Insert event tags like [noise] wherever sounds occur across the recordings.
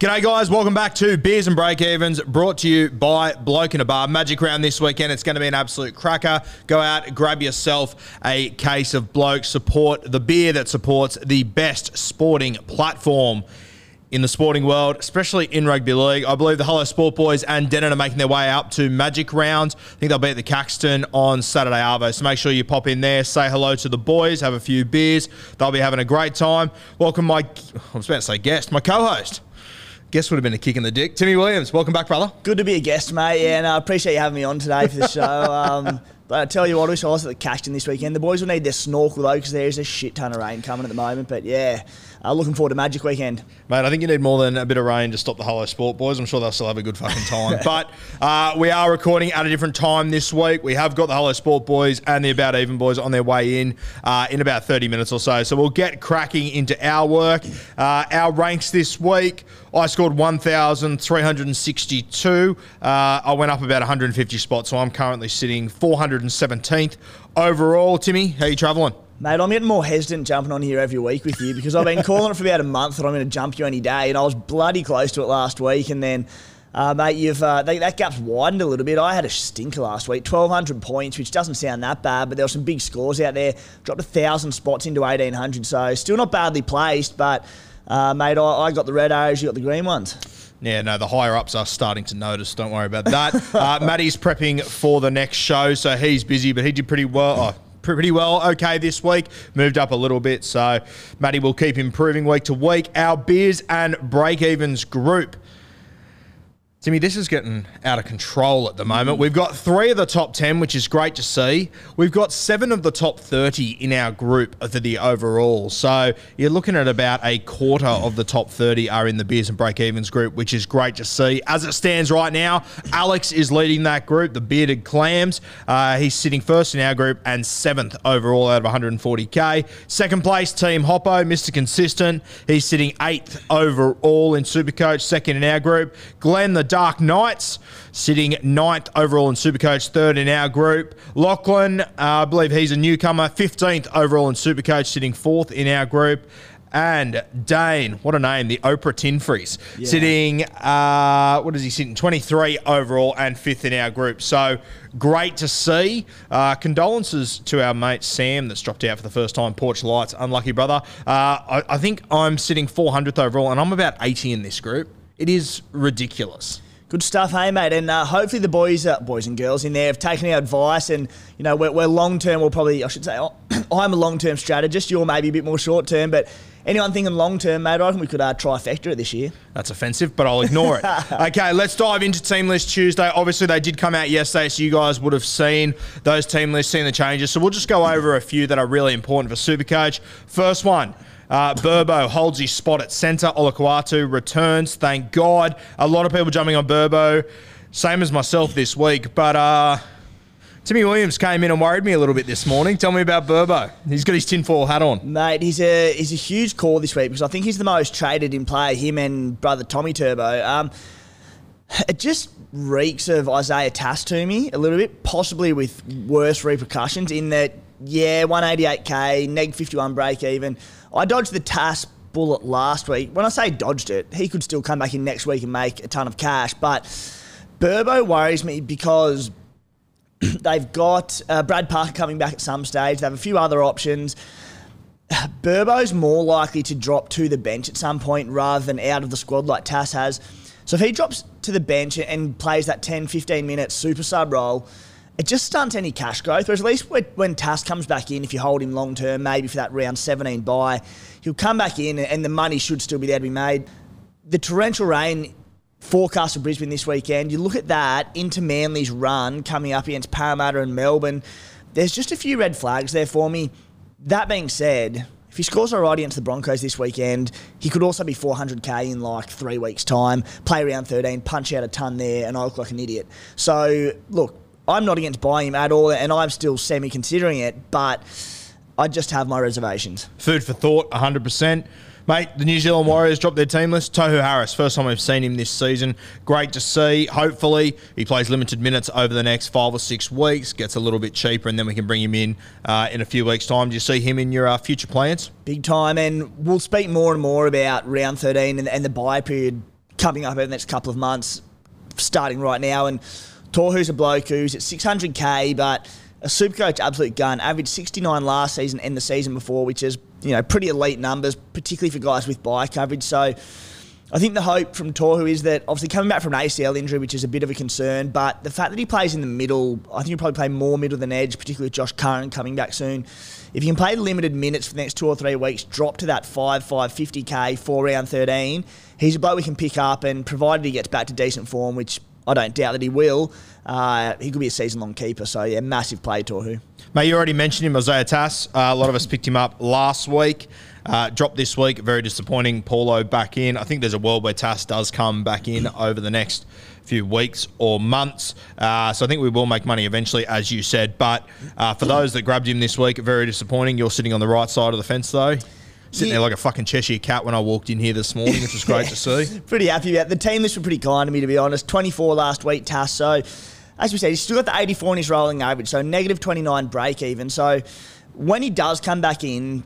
G'day, guys. Welcome back to Beers and Break Evens, brought to you by Bloke in a Bar. Magic round this weekend. It's going to be an absolute cracker. Go out, grab yourself a case of Bloke. Support the beer that supports the best sporting platform in the sporting world, especially in rugby league. I believe the Hollow Sport Boys and Denon are making their way up to Magic Round. I think they'll be at the Caxton on Saturday, Arvo. So make sure you pop in there, say hello to the boys, have a few beers. They'll be having a great time. Welcome my, I was about to say guest, my co-host. Guest would have been a kick in the dick. Timmy Williams, welcome back, brother. Good to be a guest, mate. Yeah, and I appreciate you having me on today for the show. [laughs] Um, but I tell you what, I wish I was at the Caxton this weekend. The boys will need their snorkel though, because there's a shit ton of rain coming at the moment. But yeah, uh, looking forward to Magic Weekend. Mate, I think you need more than a bit of rain to stop the Hello Sport boys. I'm sure they'll still have a good fucking time. [laughs] but uh, we are recording at a different time this week. We have got the Hello Sport boys and the About Even boys on their way in uh, in about 30 minutes or so. So we'll get cracking into our work. Uh, our ranks this week. I scored 1,362. Uh, I went up about 150 spots, so I'm currently sitting 417th overall. Timmy, how you travelling? Mate, I'm getting more hesitant jumping on here every week with you because I've been [laughs] calling it for about a month that I'm going to jump you any day, and I was bloody close to it last week, and then. Uh, mate, you've uh, they, that gap's widened a little bit. I had a stinker last week, 1,200 points, which doesn't sound that bad, but there were some big scores out there. Dropped a thousand spots into 1,800, so still not badly placed. But uh, mate, I, I got the red arrows, you got the green ones. Yeah, no, the higher ups are starting to notice. Don't worry about that. uh, Matty's prepping for the next show, so he's busy, but he did pretty well. Oh, pretty well okay this week. Moved up a little bit, so Matty will keep improving week to week. Our beers and break evens group. Timmy, this is getting out of control at the moment. We've got three of the top 10, which is great to see. We've got seven of the top 30 in our group for the overall. So you're looking at about a quarter of the top 30 are in the Beers and Break Evens group, which is great to see. As it stands right now, Alex is leading that group, the Bearded Clams. Uh, he's sitting first in our group and seventh overall out of 140k. Second place, Team Hoppo, Mr. Consistent. He's sitting eighth overall in Supercoach, second in our group. Glenn, the Dark Knights, sitting ninth overall in Supercoach, third in our group. Lachlan, uh, I believe he's a newcomer, 15th overall in Supercoach, sitting fourth in our group. And Dane, what a name, the Oprah Tinfreeze, yeah. sitting, uh, what is he sitting? 23 overall and fifth in our group. So great to see. Uh, condolences to our mate Sam that's dropped out for the first time. Porch Lights, unlucky brother. Uh, I, I think I'm sitting 400th overall and I'm about 80 in this group. It is ridiculous. Good stuff, hey mate, and uh, hopefully the boys, uh, boys and girls in there have taken our advice, and you know we're, we're long term. We'll probably, I should say, [clears throat] I'm a long term strategist. You're maybe a bit more short term, but anyone thinking long term, mate, I reckon we could uh, trifecta it this year. That's offensive, but I'll ignore it. [laughs] okay, let's dive into Team List Tuesday. Obviously, they did come out yesterday, so you guys would have seen those team lists, seen the changes. So we'll just go over a few that are really important for Supercoach. First one. Uh, Burbo holds his spot at centre. Olakau'atu returns. Thank God. A lot of people jumping on Burbo. Same as myself this week. But uh, Timmy Williams came in and worried me a little bit this morning. Tell me about Burbo. He's got his tinfoil hat on. Mate, he's a he's a huge call this week because I think he's the most traded in play, him and brother Tommy Turbo. Um, it just reeks of Isaiah Tass to me a little bit, possibly with worse repercussions in that, yeah, 188k, neg 51 break even. I dodged the TAS bullet last week. When I say dodged it, he could still come back in next week and make a ton of cash. But Burbo worries me because [clears throat] they've got uh, Brad Parker coming back at some stage. They have a few other options. [sighs] Burbo's more likely to drop to the bench at some point rather than out of the squad like Tass has. So if he drops to the bench and plays that 10, 15 minute super sub role, it just stunts any cash growth. Whereas at least when Tass comes back in, if you hold him long term, maybe for that round 17 buy, he'll come back in and the money should still be there to be made. The torrential rain forecast for Brisbane this weekend, you look at that into Manly's run coming up against Parramatta and Melbourne. There's just a few red flags there for me. That being said, if he scores alright against the Broncos this weekend, he could also be 400k in like three weeks' time, play around 13, punch out a ton there, and I look like an idiot. So, look, I'm not against buying him at all, and I'm still semi considering it, but I just have my reservations. Food for thought, 100%. Mate, the New Zealand Warriors dropped their team list. Tohu Harris, first time we've seen him this season. Great to see. Hopefully, he plays limited minutes over the next five or six weeks, gets a little bit cheaper, and then we can bring him in uh, in a few weeks' time. Do you see him in your uh, future plans? Big time, and we'll speak more and more about round 13 and, and the buy period coming up over the next couple of months, starting right now. And Tohu's a bloke who's at 600k, but a super coach absolute gun. Averaged 69 last season and the season before, which is you know pretty elite numbers, particularly for guys with bye coverage. So. I think the hope from Tohu is that obviously coming back from an ACL injury, which is a bit of a concern, but the fact that he plays in the middle, I think he'll probably play more middle than edge, particularly with Josh Curran coming back soon. If you can play limited minutes for the next two or three weeks, drop to that 5 5 50k, four round 13, he's a bloke we can pick up, and provided he gets back to decent form, which I don't doubt that he will, uh, he could be a season long keeper. So, yeah, massive play, Tohu. Mate, you already mentioned him, Isaiah Tass. Uh, a lot of us picked him up last week. Uh, dropped this week, very disappointing. Paulo back in. I think there's a world where Tass does come back in over the next few weeks or months. Uh, so I think we will make money eventually, as you said. But uh, for those that grabbed him this week, very disappointing. You're sitting on the right side of the fence, though. Sitting Yeah. there like a fucking Cheshire cat when I walked in here this morning, which was great to see. [laughs] Pretty happy about The team list were pretty kind to me, to be honest. 24 last week, Tass. So, as we said, he's still got the 84 in his rolling average, so negative 29 break even. So, when he does come back in,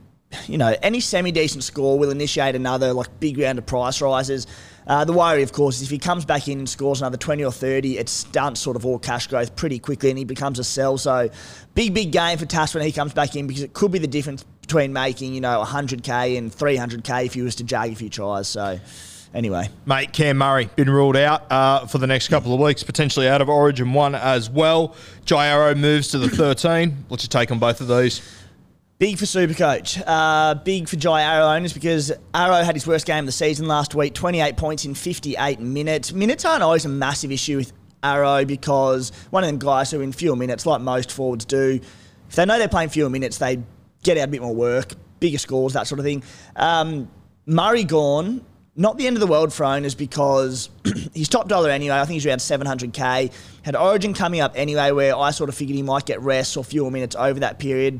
you know, any semi decent score will initiate another like big round of price rises. Uh, the worry, of course, is if he comes back in and scores another 20 or 30, it stunts sort of all cash growth pretty quickly and he becomes a sell. So, big, big game for Tass when he comes back in because it could be the difference between making, you know, 100k and 300k if he was to jag a few tries. So, anyway. Mate, Cam Murray been ruled out uh, for the next couple of weeks, potentially out of Origin 1 as well. Jai Arrow moves to the 13. What's your take on both of these? Big for Supercoach. Uh, big for Jai Arrow owners because Arrow had his worst game of the season last week 28 points in 58 minutes. Minutes aren't always a massive issue with Arrow because one of them guys who in fewer minutes, like most forwards do, if they know they're playing fewer minutes, they get out a bit more work, bigger scores, that sort of thing. Um, Murray gone. Not the end of the world for owners because [clears throat] he's top dollar anyway. I think he's around 700k. Had Origin coming up anyway, where I sort of figured he might get rest or fewer minutes over that period.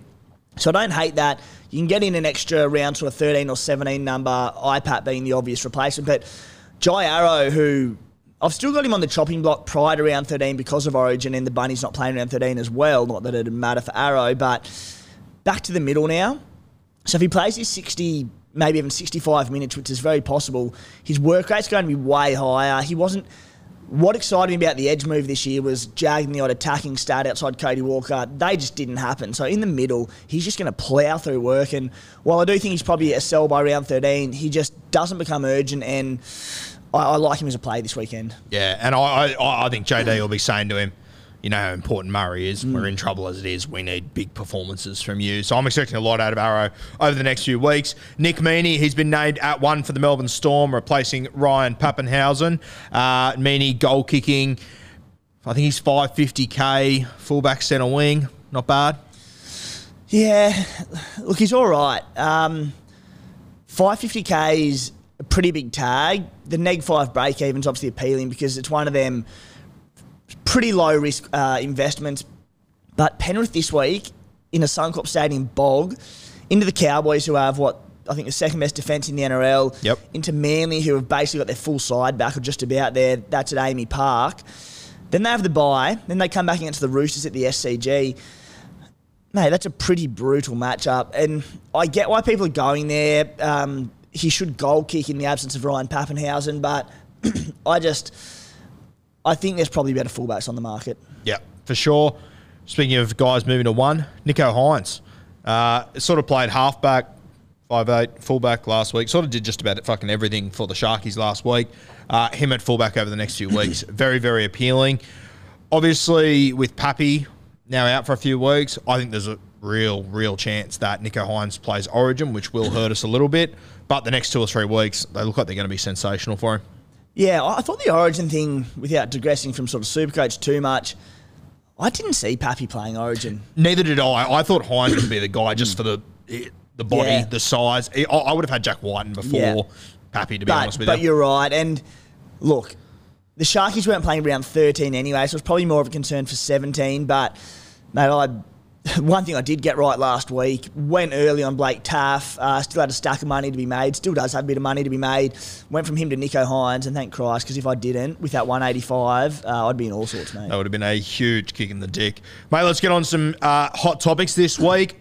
So I don't hate that. You can get in an extra round, sort of 13 or 17 number, IPAP being the obvious replacement. But Jai Arrow, who I've still got him on the chopping block prior to round 13 because of Origin and the Bunnies not playing round 13 as well. Not that it'd matter for Arrow, but back to the middle now. So if he plays his 60, maybe even 65 minutes, which is very possible, his work rate's going to be way higher. He wasn't. What excited me about the edge move this year was jagging the odd attacking stat outside Cody Walker. They just didn't happen. So in the middle, he's just going to plough through work. And while I do think he's probably a sell by round 13, he just doesn't become urgent. And I, I like him as a play this weekend. Yeah, and I, I, I think JD will be saying to him, you know how important Murray is. We're in trouble as it is. We need big performances from you. So I'm expecting a lot out of Arrow over the next few weeks. Nick Meaney, he's been named at one for the Melbourne Storm, replacing Ryan Papenhuyzen. Uh, Meaney goal kicking. I think he's 550k, fullback centre wing. Not bad. Yeah, look, he's all right. Um, 550k is a pretty big tag. The neg five break even's obviously appealing because it's one of them pretty low risk uh, investments. But Penrith this week in a Suncorp Stadium bog into the Cowboys, who have what I think the second best defence in the NRL. Yep. Into Manly, who have basically got their full side back or just about there. That's at AAMI Park. Then they have the bye. Then they come back against the Roosters at the SCG. Mate, that's a pretty brutal matchup. And I get why people are going there. Um, he should goal kick in the absence of Ryan Papenhuyzen, but [clears throat] I just. I think there's probably better fullbacks on the market. Yeah, for sure. Speaking of guys moving to one, Nicho Hynes. Uh, sort of played halfback, five eight, fullback last week. Sort of did just about fucking everything for the Sharkies last week. Uh, him at fullback over the next few weeks. [coughs] Very, very appealing. Obviously, with Pappy now out for a few weeks, I think there's a real, real chance that Nicho Hynes plays Origin, which will hurt us a little bit. But the next two or three weeks, they look like they're going to be sensational for him. Yeah, I thought the Origin thing, without digressing from sort of Supercoach too much, I didn't see Pappy playing Origin. Neither did I. I thought Hynes would be the guy just for the the body, Yeah. the size. I, I would have had Jack Wighton before Yeah. Pappy, to be But, honest with but you. But you're right. And look, the Sharkies weren't playing around 13 anyway, so it's probably more of a concern for 17. But, mate, I, [laughs] one thing I did get right last week went early on Blake Taaffe. Uh, still had a stack of money to be made. Still does have a bit of money to be made. Went from him to Nicho Hynes, and thank Christ, because if I didn't, with that 185, uh, I'd be in all sorts, mate. That would have been a huge kick in the dick. Mate, let's get on some uh, hot topics this week.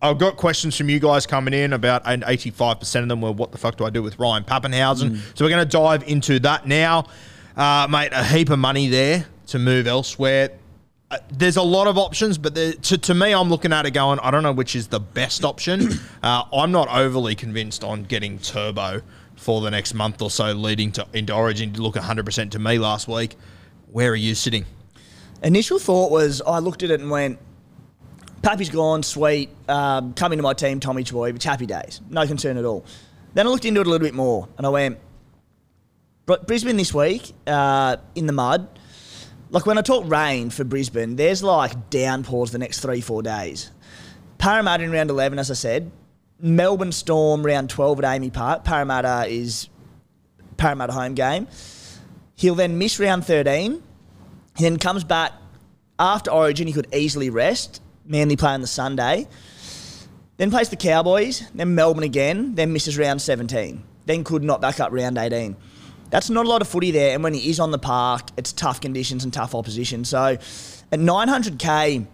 I've got questions from you guys coming in about, and 85% of them were, what the fuck do I do with Ryan Papenhuyzen? So we're going to dive into that now. Uh, mate, a heap of money there to move elsewhere. Uh, there's a lot of options, but there, to, to me, I'm looking at it going, I don't know which is the best option. [coughs] Uh, I'm not overly convinced on getting Turbo for the next month or so leading to into Origin. To look 100% to me last week. Where are you sitting? Initial thought was I looked at it and went, Pappy's gone, sweet. Um, coming to my team, Tommy Choi, it's happy days. No concern at all. Then I looked into it a little bit more and I went, "Br- Brisbane this week uh, in the mud. Like when I talk rain for Brisbane, there's like downpours the next three, four days. Parramatta in round 11, as I said. Melbourne Storm round 12 at AAMI Park. Parramatta is Parramatta home game. He'll then miss round 13. He then comes back after Origin. He could easily rest. Manly play on the Sunday. Then plays the Cowboys. Then Melbourne again. Then misses round 17. Then could not back up round 18. That's not a lot of footy there. And when he is on the park, it's tough conditions and tough opposition. So at 900k,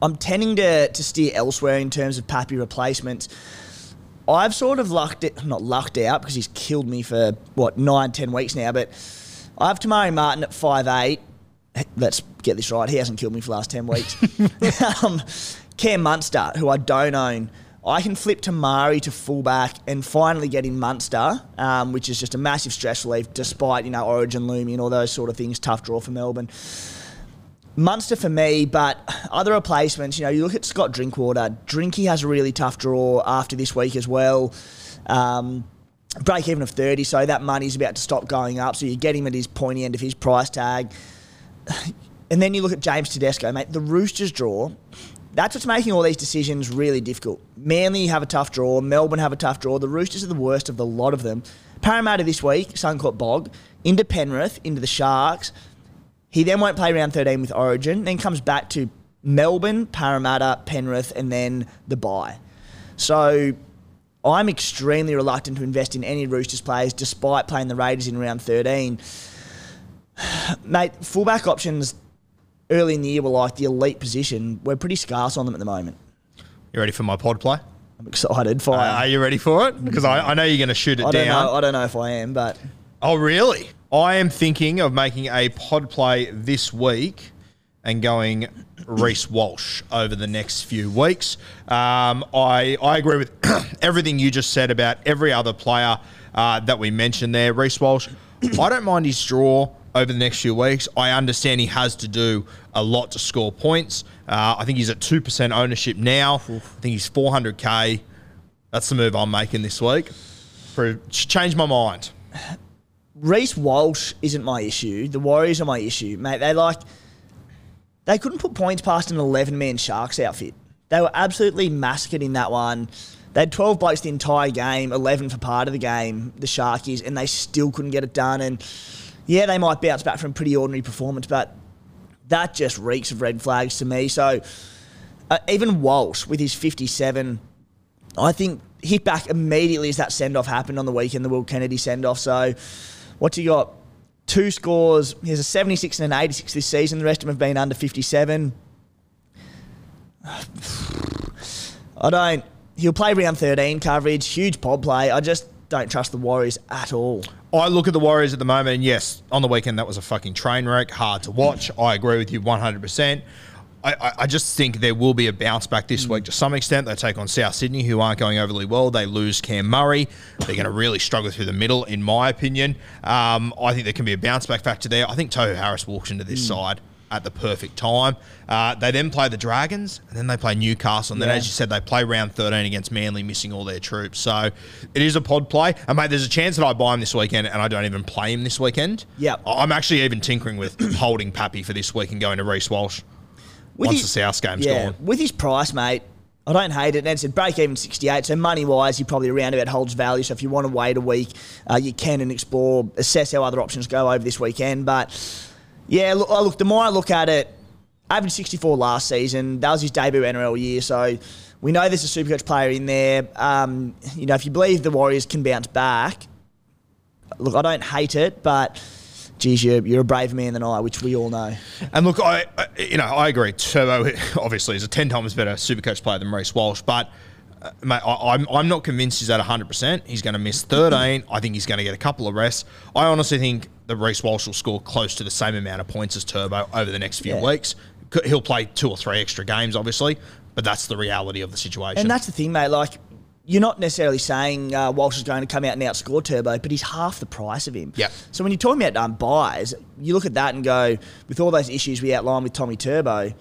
I'm tending to, to steer elsewhere in terms of Pappy replacements. I've sort of lucked it, not lucked out because he's killed me for what nine, ten weeks now. But I have Tamari Martin at five eight. Let's get this right. He hasn't killed me for the last ten weeks. [laughs] um, Cam Munster, who I don't own, I can flip Tamari to fullback and finally get in Munster, um, which is just a massive stress relief, despite you know Origin looming and all those sort of things. Tough draw for Melbourne. Munster for me, but other replacements, you know, you look at Scott Drinkwater. Drinky has a really tough draw after this week as well. Um, break even of 30, so that money's about to stop going up. So you get him at his pointy end of his price tag. And then you look at James Tedesco, mate. The Roosters draw, that's what's making all these decisions really difficult. Manly have a tough draw. Melbourne have a tough draw. The Roosters are the worst of the lot of them. Parramatta this week, Suncorp Bog, into Penrith, into the Sharks. He then won't play round 13 with Origin, then comes back to Melbourne, Parramatta, Penrith, and then the bye. So I'm extremely reluctant to invest in any Roosters players despite playing the Raiders in round 13. [sighs] Mate, fullback options early in the year were like the elite position. We're pretty scarce on them at the moment. You ready for my pod play? I'm excited. Fire. Uh, are you ready for it? Because I, I know you're going to shoot it I down. don't know. I don't know if I am, but Oh, really? I am thinking of making a pod play this week and going Reece Walsh over the next few weeks. Um, I, I agree with [coughs] everything you just said about every other player uh, that we mentioned there. Reece Walsh, I don't mind his draw over the next few weeks. I understand he has to do a lot to score points. Uh, I think he's at 2% ownership now. I think he's 400k. That's the move I'm making this week. For, change my mind. Reece Walsh isn't my issue. The Warriors are my issue, mate. They like they couldn't put points past an eleven-man Sharks outfit. They were absolutely massacred in that one. They had 12 blokes the entire game, 11 for part of the game, the Sharkies, and they still couldn't get it done. And yeah, they might bounce back from pretty ordinary performance, but that just reeks of red flags to me. So uh, even Walsh with his 57, I think hit back immediately as that send off happened on the weekend, the Will Kennedy send off. So what's he got? Two scores. He has a 76 and an 86 this season. The rest of them have been under 57. [sighs] I don't. He'll play round 13 coverage, huge pod play. I just don't trust the Warriors at all. I look at the Warriors at the moment, and yes, on the weekend that was a fucking train wreck, hard to watch. I agree with you 100%. I, I, I just think there will be a bounce back this week to some extent. They take on South Sydney, who aren't going overly well. They lose Cam Murray. They're going to really struggle through the middle, in my opinion. Um, I think there can be a bounce back factor there. I think Tohu Harris walks into this side at the perfect time. Uh, they then play the Dragons, and then they play Newcastle, and then, Yeah. as you said, they play round 13 against Manly, missing all their troops. So it is a pod play. And, mate, there's a chance that I buy him this weekend, and I don't even play him this weekend. Yep. I- I'm actually even tinkering with [clears throat] holding Pappy for this week and going to Reece Walsh With once his- the South game's yeah, gone. with his price, mate, I don't hate it. And it said break even 68. So money wise, he probably around about holds value. So if you want to wait a week, uh, you can and explore, assess how other options go over this weekend. But yeah, look, oh, look the more I look at it, average 64 last season. That was his debut NRL year. So we know there's a super coach player in there. Um, you know, if you believe the Warriors can bounce back, look, I don't hate it, but geez, you're, you're a braver man than I, which we all know. And look, I, I you know I agree. Turbo [laughs] obviously is a ten times better super coach player than Maurice Walsh, but. Uh, mate, I, I'm, I'm not convinced he's at 100%. He's going to miss 13. I think he's going to get a couple of rests. I honestly think that Reece Walsh will score close to the same amount of points as Turbo over the next few Yeah. weeks. He'll play two or three extra games, obviously, but that's the reality of the situation. And that's the thing, mate. Like, you're not necessarily saying uh, Walsh is going to come out and outscore Turbo, but he's half the price of him. Yep. So when you're talking about um, buys, you look at that and go, with all those issues we outlined with Tommy Turbo,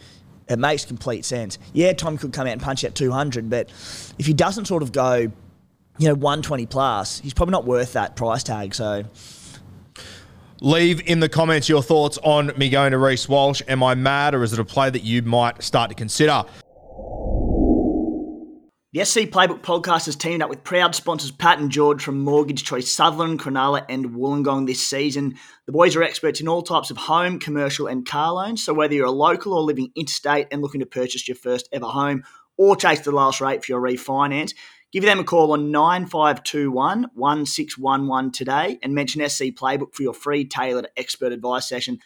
it makes complete sense. Yeah, Tommy could come out and punch out 200, but if he doesn't sort of go, you know, 120 plus, he's probably not worth that price tag. So Leave in the comments your thoughts on me going to Reece Walsh. Am I mad or is it a play that you might start to consider? The SC Playbook podcast has teamed up with proud sponsors Pat and George from Mortgage Choice Sutherland, Cronulla, and Wollongong this season. The boys are experts in all types of home, commercial, and car loans. So whether you're a local or living interstate and looking to purchase your first ever home or chase the last rate for your refinance, give them a call on 9521 1611 today and mention SC Playbook for your free tailored expert advice session.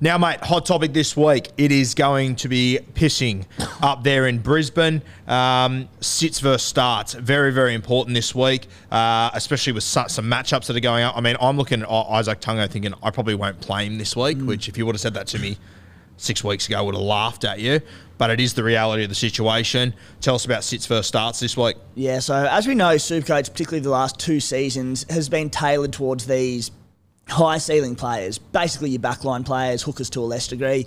Now, mate, hot topic this week. It is going to be pissing [coughs] up there in Brisbane. Um, sits versus starts. Very, very important this week, uh, especially with some matchups that are going up. I mean, I'm looking at Isaac Tago thinking I probably won't play him this week, which if you would have said that to me six weeks ago, would have laughed at you. But it is the reality of the situation. Tell us about sits first starts this week. Yeah, so as we know, Supercoach, particularly the last two seasons, has been tailored towards these high ceiling players, basically your backline players, hookers to a less degree.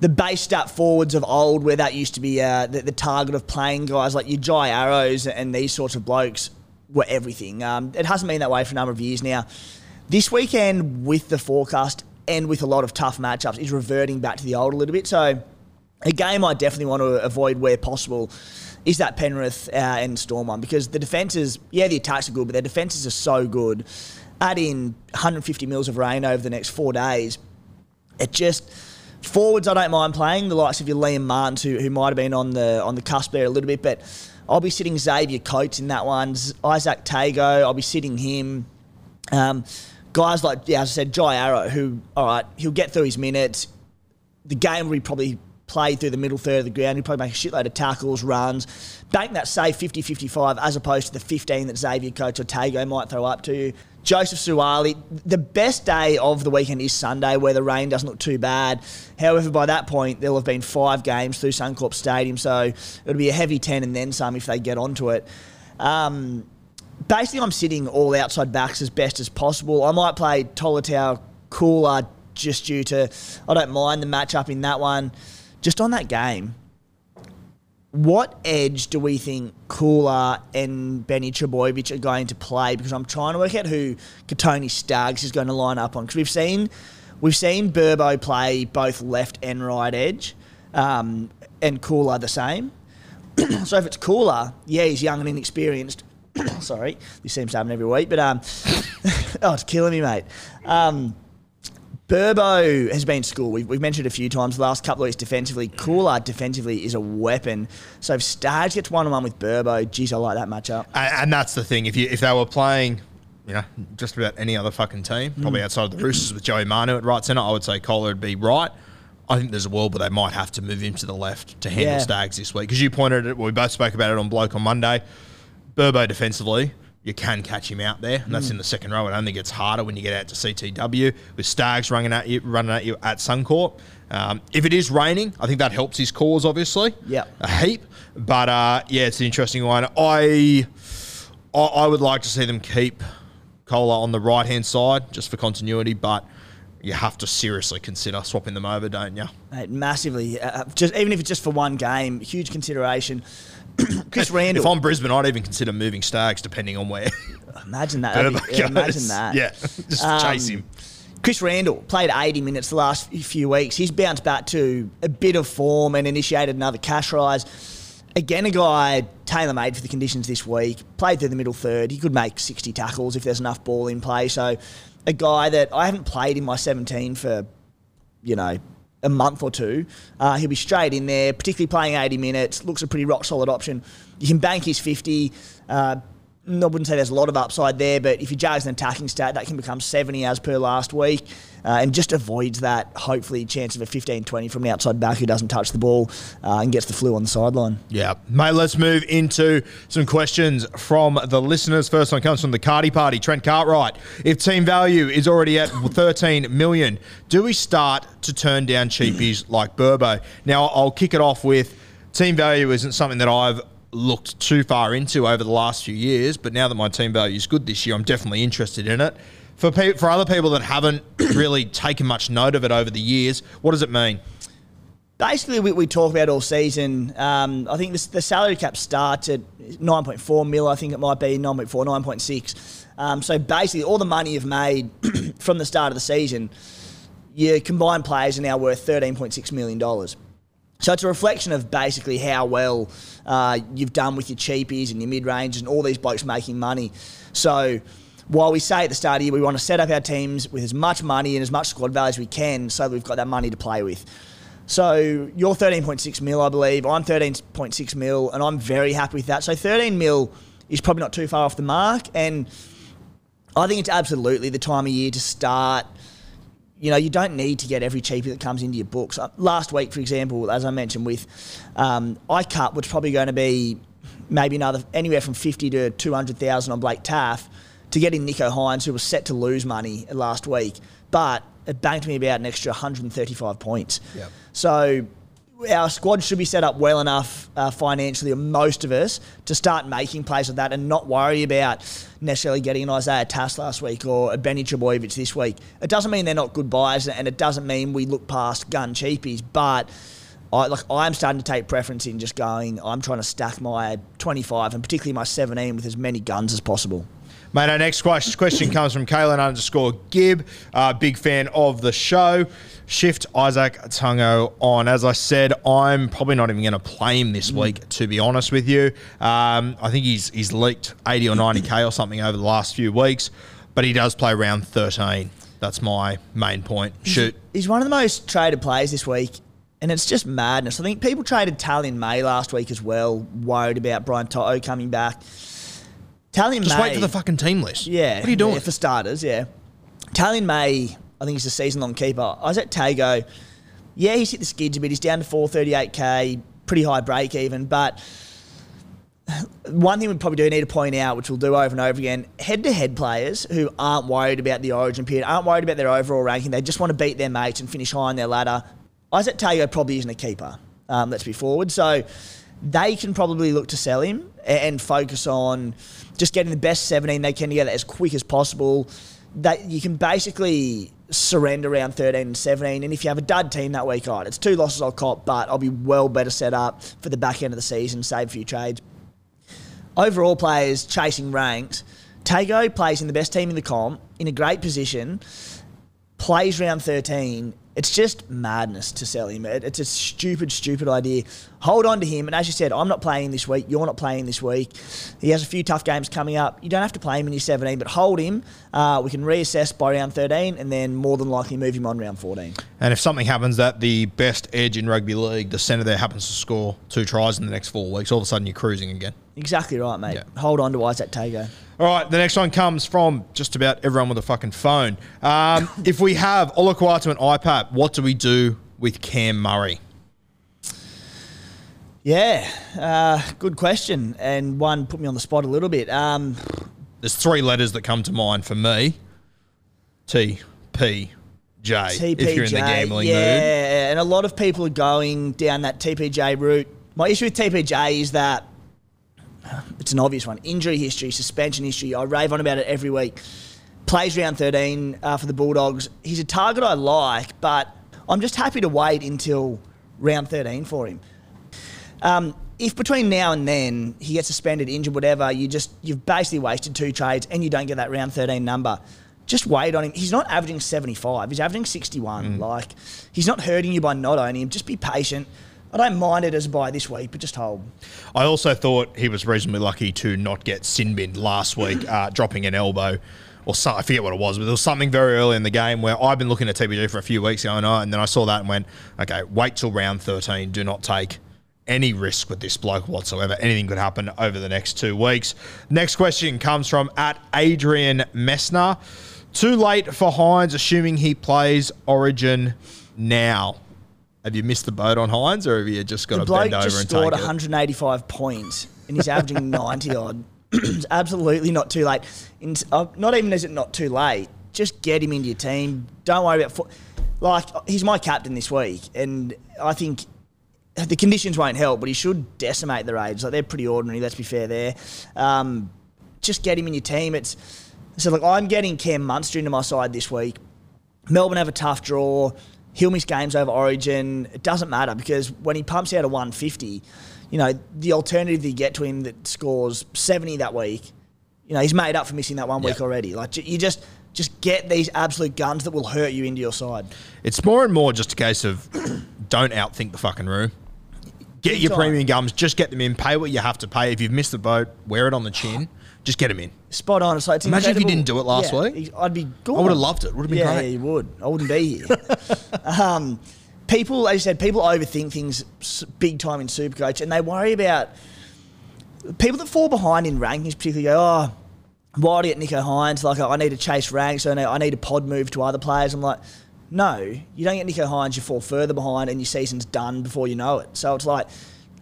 The base stat forwards of old, where that used to be uh, the, the target of playing guys like your Jai Arrows and these sorts of blokes were everything. Um, it hasn't been that way for a number of years now. This weekend, with the forecast and with a lot of tough matchups, is reverting back to the old a little bit. So, a game I definitely want to avoid where possible is that Penrith uh, and Storm one because the defences, yeah, the attacks are good, but their defences are so good. Add in 150 mils of rain over the next four days. It just forwards I don't mind playing the likes of your Liam Martins who, who might have been on the on the cusp there a little bit, but I'll be sitting Xavier Coates in that one. Isaac Tago, I'll be sitting him. Um, guys like yeah, as I said, Jai Arrow, who all right, he'll get through his minutes. The game will be probably played through the middle third of the ground. He'll probably make a shitload of tackles, runs, bank that safe 50-55 as opposed to the 15 that Xavier Coates or Tago might throw up to you. Joseph Suaalii, the best day of the weekend is Sunday where the rain doesn't look too bad. However, by that point, there'll have been five games through Suncorp Stadium, so it'll be a heavy 10 and then some if they get onto it. Um, basically, I'm sitting all outside backs as best as possible. I might play Tolutau Koula just due to I don't mind the matchup in that one. Just on that game, what edge do we think Koula and Benny Trbojevic are going to play? Because I'm trying to work out who Kotoni Staggs is going to line up on. Because we've seen we've seen Burbo play both left and right edge, um, and Koula the same. [clears throat] so if it's Koula, yeah, he's young and inexperienced. [coughs] Sorry, this seems to happen every week, but um, [laughs] oh, it's killing me, mate. Um, Burbo has been school. We've, we've mentioned it a few times. The last couple of weeks defensively, Koula defensively is a weapon. So if Staggs gets one on one with Burbo, geez, I like that matchup. And, and that's the thing. If you if they were playing, you know, just about any other fucking team, probably outside of the Roosters with Joey Manu at right centre, I would say Koula would be right. I think there's a world, but they might have to move him to the left to handle Yeah. Staggs this week because you pointed it. We both spoke about it on Bloke on Monday. Burbo defensively, you can catch him out there, and that's in the second row. It only gets harder when you get out to CTW with Staggs running at you, running at you at Suncorp. Um, if it is raining, I think that helps his cause, obviously. Yep. a heap. But uh, yeah, it's an interesting one. I, I I would like to see them keep Koula on the right hand side just for continuity, but you have to seriously consider swapping them over, don't you? Mate, massively. Uh, just even if it's just for one game, huge consideration. [coughs] Chris Randall. If I'm Brisbane, I'd even consider moving Staggs depending on where [laughs] imagine that. that'd be- [laughs] yeah, imagine that. Yeah, [laughs] just Um, chase him. Chris Randall played 80 minutes the last few weeks. He's bounced back to a bit of form and initiated another cash rise. Again, a guy tailor made for the conditions this week. Played through the middle third. He could make 60 tackles if there's enough ball in play. So, a guy that I haven't played in my 17 for, you know, a month or two. Uh, he'll be straight in there, particularly playing 80 minutes. Looks a pretty rock solid option. You can bank his 50. Uh, I wouldn't say there's a lot of upside there, but if you judge an attacking stat, that can become 70 as per last week uh, and just avoids that, hopefully, chance of a 15 20 from the outside back who doesn't touch the ball uh, and gets the flu on the sideline. Yeah. Mate, let's move into some questions from the listeners. First one comes from the Cardi Party, Trent Cartwright. If team value is already at 13 million, do we start to turn down cheapies like Burbo? Now, I'll kick it off with team value isn't something that I've looked too far into over the last few years, but now that my team value is good this year, I'm definitely interested in it. For pe- for other people that haven't [clears throat] really taken much note of it over the years, what does it mean? Basically, we, we talk about all season. Um, I think this, the salary cap starts at 9.4 mil, I think it might be 9.4, 9.6. Um, so basically, all the money you've made [clears throat] from the start of the season, your combined players are now worth $13.6 million. So it's a reflection of basically how well uh, you've done with your cheapies and your mid range and all these blokes making money. So while we say at the start of the year we want to set up our teams with as much money and as much squad value as we can so we've got that money to play with. So you're 13.6 mil, I believe. I'm 13.6 mil, and I'm very happy with that. So 13 mil is probably not too far off the mark, and I think it's absolutely the time of year to start. You know, you don't need to get every cheapie that comes into your books. Uh, Last week, for example, as I mentioned, with um, iCut, was probably going to be maybe another anywhere from 50 to 200,000 on Blake Taaffe to get in Nicho Hynes, who was set to lose money last week, but it banked me about an extra 135 points. Yep. So our squad should be set up well enough uh, financially, most of us, to start making plays with that and not worry about necessarily getting an Isaiah Tass last week or a Benny Trbojevic this week. It doesn't mean they're not good buys, and it doesn't mean we look past gun cheapies, but. I, like I'm starting to take preference in just going. I'm trying to stack my 25 and particularly my 17 with as many guns as possible. Mate, our next question, question comes from Kalen underscore Gibb, uh, big fan of the show. Shift Isaac Tago on. As I said, I'm probably not even going to play him this week, to be honest with you. Um, I think he's he's leaked 80 or 90k or something over the last few weeks, but he does play round 13. That's my main point. Shoot. He's one of the most traded players this week, and it's just madness. I think people traded Taylan May last week as well, worried about Brian To'o coming back. Taylan Just May, wait for the fucking team list. yeah, What are you doing? yeah, for starters? Yeah, Taylan May, I think he's a season-long keeper. Isaac Tago, yeah, he's hit the skids a bit. He's down to 438k, pretty high break even, but one thing we probably do need to point out, which we'll do over and over again, head-to-head players who aren't worried about the origin period, aren't worried about their overall ranking, they just want to beat their mates and finish high on their ladder. Isaac Tago probably isn't a keeper. Um, let's be forward. So they can probably look to sell him and focus on just getting the best 17 they can together as quick as possible. That you can basically surrender around 13 and 17. And if you have a dud team that week, right, it's two losses I'll cop, but I'll be well better set up for the back end of the season, save a few trades overall players chasing ranks, Tago plays in the best team in the comp, in a great position, plays round 13. It's just madness to sell him. It- It's a stupid, stupid idea. Hold on to him. And as you said, I'm not playing this week. You're not playing this week. He has a few tough games coming up. You don't have to play him in your 17, but hold him. Uh, we can reassess by round 13 and then more than likely move him on round 14. And if something happens that the best edge in rugby league, the centre there happens to score two tries in the next four weeks, all of a sudden you're cruising again. Exactly right, mate. Yeah. Hold on to Isaac Tago. All right, the next one comes from just about everyone with a fucking phone. Um, [laughs] if we have Olakau'atu and IPAP, what do we do with Cam Murray? Yeah, uh, good question. And one put me on the spot a little bit. Um, There's three letters that come to mind for me T, P, J. TPJ. If you're in the gambling yeah, mood. and a lot of people are going down that TPJ route. My issue with TPJ is that it's an obvious one: injury history, suspension history. I rave on about it every week. Plays round 13 uh, for the Bulldogs. He's a target I like, but I'm just happy to wait until round 13 for him. Um, if between now and then he gets suspended, injured, whatever, you just you've basically wasted two trades and you don't get that round 13 number. Just wait on him. He's not averaging 75. He's averaging 61. Like he's not hurting you by not owning him. Just be patient. I don't mind it as a buy this week, but just hold. I also thought he was reasonably lucky to not get sin binned last week, uh, [clears throat] dropping an elbow. Or so, I forget what it was, but there was something very early in the game where I've been looking at TPJ for a few weeks going, oh, and then I saw that and went, okay, wait till round 13. Do not take any risk with this bloke whatsoever. Anything could happen over the next two weeks. Next question comes from at Adrian Messner. Too late for Hynes, assuming he plays Origin now. Have you missed the boat on Hynes, or have you just got The to bend over just and scored take it? 185 points and he's averaging [laughs] 90 odd. it's absolutely not too late. In, uh, not even is it not too late. Just get him into your team. Don't worry about. Fo- like he's my captain this week, and I think the conditions won't help, but he should decimate the Raiders. Like they're pretty ordinary. Let's be fair there. Um, just get him in your team. It's so like I'm getting Cam Munster into my side this week. Melbourne have a tough draw. He'll miss games over Origin. It doesn't matter because when he pumps out a 150, you know, the alternative that you get to him that scores 70 that week, you know, he's made up for missing that one week already. Like, you just just get these absolute guns that will hurt you into your side. It's more and more just a case of [clears throat] don't outthink the fucking room. Get Big your time. premium gums, just get them in, pay what you have to pay. If you've missed the boat, wear it on the chin, just get him in. Spot on. So it's Imagine if you didn't do it last Yeah, week. I'd be gone. I would have loved it. Would have been yeah, great. Yeah, you would. I wouldn't be here. [laughs] um, people, as you said, people overthink things big time in Supercoach, and they worry about people that fall behind in rankings. Particularly, go, oh, why do you get Nicho Hynes? Like, I need to chase ranks. I need, I need a pod move to other players. I'm like, no, you don't get Nicho Hynes. You fall further behind, and your season's done before you know it. So it's like.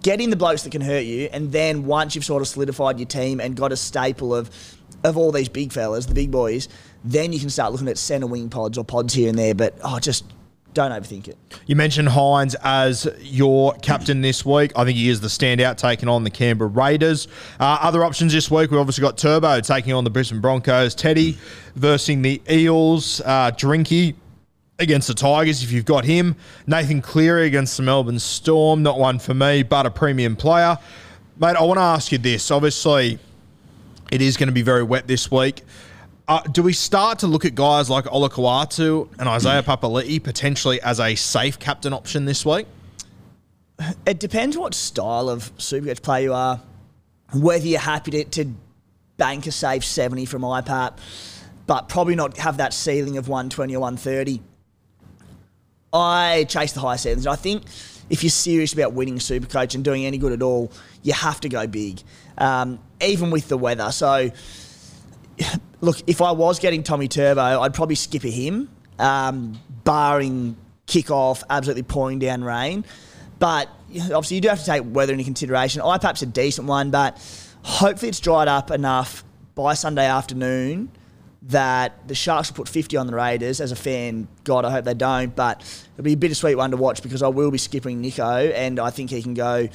Get in the blokes that can hurt you, and then once you've sort of solidified your team and got a staple of of all these big fellas, the big boys, then you can start looking at centre wing pods or pods here and there. But oh, just don't overthink it. You mentioned Hynes as your captain this week. I think he is the standout taking on the Canberra Raiders. Uh, other options this week, we've obviously got Turbo taking on the Brisbane Broncos, Teddy versing the Eels, uh, Drinky against the Tigers if you've got him, Nathan Cleary against the Melbourne Storm, not one for me, but a premium player. Mate, I want to ask you this. Obviously, it is going to be very wet this week. Uh, do we start to look at guys like Olakau'atu and Isaiah Papali'i potentially as a safe captain option this week? It depends what style of Supercoach player you are, whether you're happy to, to bank a safe 70 from IPAP, but probably not have that ceiling of 120 or 130. I chase the high ceilings. I think if you're serious about winning Supercoach and doing any good at all, you have to go big, um, even with the weather. So, [sighs] look, if I was getting Tommy Turbo, I'd probably skip a him, um, barring kick-off, absolutely pouring down rain. But obviously, you do have to take weather into consideration. IPAP's a decent one, but hopefully it's dried up enough by Sunday afternoon that the Sharks will put 50 on the Raiders. As a fan, God, I hope they don't. But it'll be a bittersweet one to watch because I will be skipping Nicho, and I think he can go.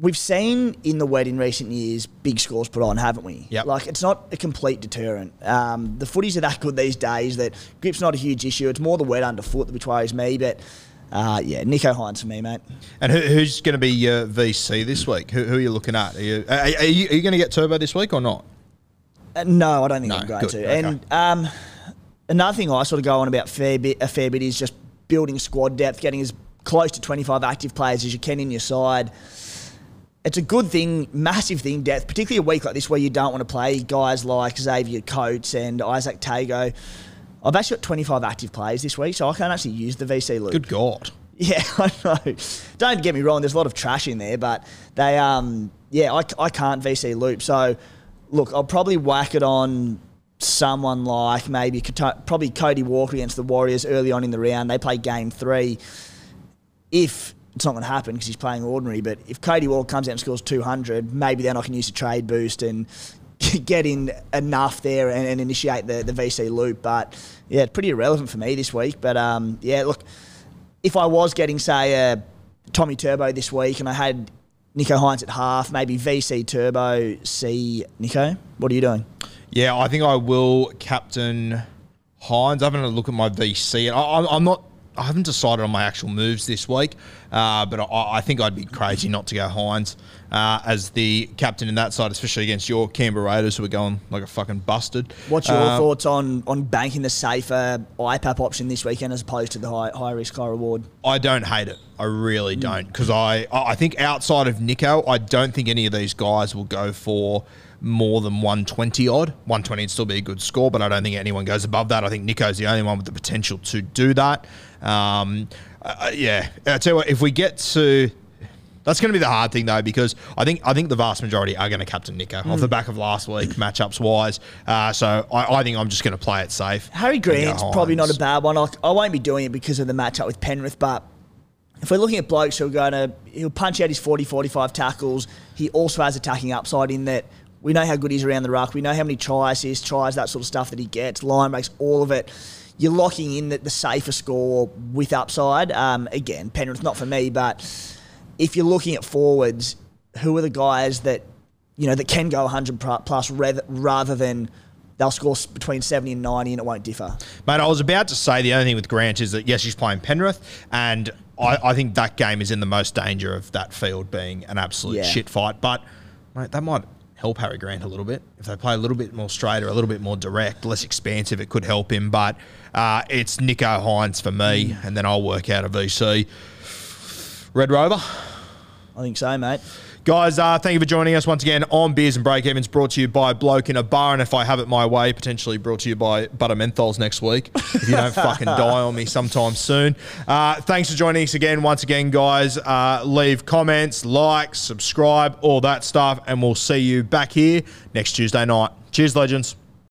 We've seen in the wet in recent years big scores put on, haven't we? Yeah. Like it's not a complete deterrent. Um, the footies are that good these days that grip's not a huge issue. It's more the wet underfoot which worries me. But uh, yeah, Nicho Hynes for me, mate. And who, who's going to be your VC this week? Who, who are you looking at? Are you, are, are you, are you going to get Turbo this week or not? Uh, no, I don't think No, I'm going good, to. okay. And um, another thing I sort of go on about fair bit, a fair bit is just building squad depth, getting as close to 25 active players as you can in your side. It's a good thing, massive thing, depth, particularly a week like this where you don't want to play guys like Xavier Coates and Isaac Tago. I've actually got 25 active players this week, so I can't actually use the VC loop. Good God. [laughs] Yeah, I know. Don't get me wrong. There's a lot of trash in there, but they, um, yeah, I, I can't VC loop. So, look, I'll probably whack it on someone like maybe probably Cody Walker against the Warriors early on in the round. They play game three. If it's not going to happen because he's playing ordinary, but if Cody Walker comes out and scores 200, maybe then I can use a trade boost and [laughs] get in enough there and, and initiate the, the VC loop. But yeah, it's pretty irrelevant for me this week. But um, yeah, look, if I was getting, say, a Tommy Turbo this week and I had Nicho Hynes at half, maybe VC Turbo, C Nicho, what are you doing? Yeah, I think I will captain Hynes. I haven't had a look at my VC, I, I'm not. I haven't decided on my actual moves this week, uh, but I, I think I'd be crazy not to go Hynes uh, as the captain in that side, especially against your Canberra Raiders who are going like a fucking busted. What's your Uh, thoughts on, on banking the safer IPAP option this weekend as opposed to the high, high risk, high reward? I don't hate it. I really don't because I I I think outside of Nicho, I don't think any of these guys will go for more than 120 odd. 120 would still be a good score, but I don't think anyone goes above that. I think Nicho's the only one with the potential to do that. Um, uh, uh, yeah, I tell you what, if we get to That's going to be the hard thing though, because I think I think the vast majority are going to captain Nicho off Hmm. the back of last week matchups wise. Uh, so I, I think I'm just going to play it safe. Harry Grant's probably not a bad one. I, I won't be doing it because of the matchup with Penrith, but if we're looking at blokes who are going to, he'll punch out his 40, 45 tackles. He also has attacking upside in that we know how good he's around the ruck. We know how many tries, assists, tries, that sort of stuff that he gets, line breaks, all of it. You're locking in the, the safer score with upside. Um, again, Penrith, not for me, but if you're looking at forwards, who are the guys that you know that can go 100 plus rather, than they'll score between 70 and 90 and it won't differ. Mate, I was about to say the only thing with Grant is that yes, he's playing Penrith, and I, I think that game is in the most danger of that field being an absolute Yeah. shit fight. But mate, that might help Harry Grant a little bit if they play a little bit more straight or a little bit more direct, less expansive. It could help him, but uh, it's Nicho Hynes for me, and then I'll work out a VC. Red Rover. I think so, mate. Guys, uh, thank you for joining us once again on Beers and Break Evens, brought to you by Bloke in a Bar. And if I have it my way, potentially brought to you by Butter Menthols next week. If you don't fucking [laughs] die on me sometime soon. Uh, thanks for joining us again, once again, guys. Uh, leave comments, like, subscribe, all that stuff. And we'll see you back here next Tuesday night. Cheers, legends.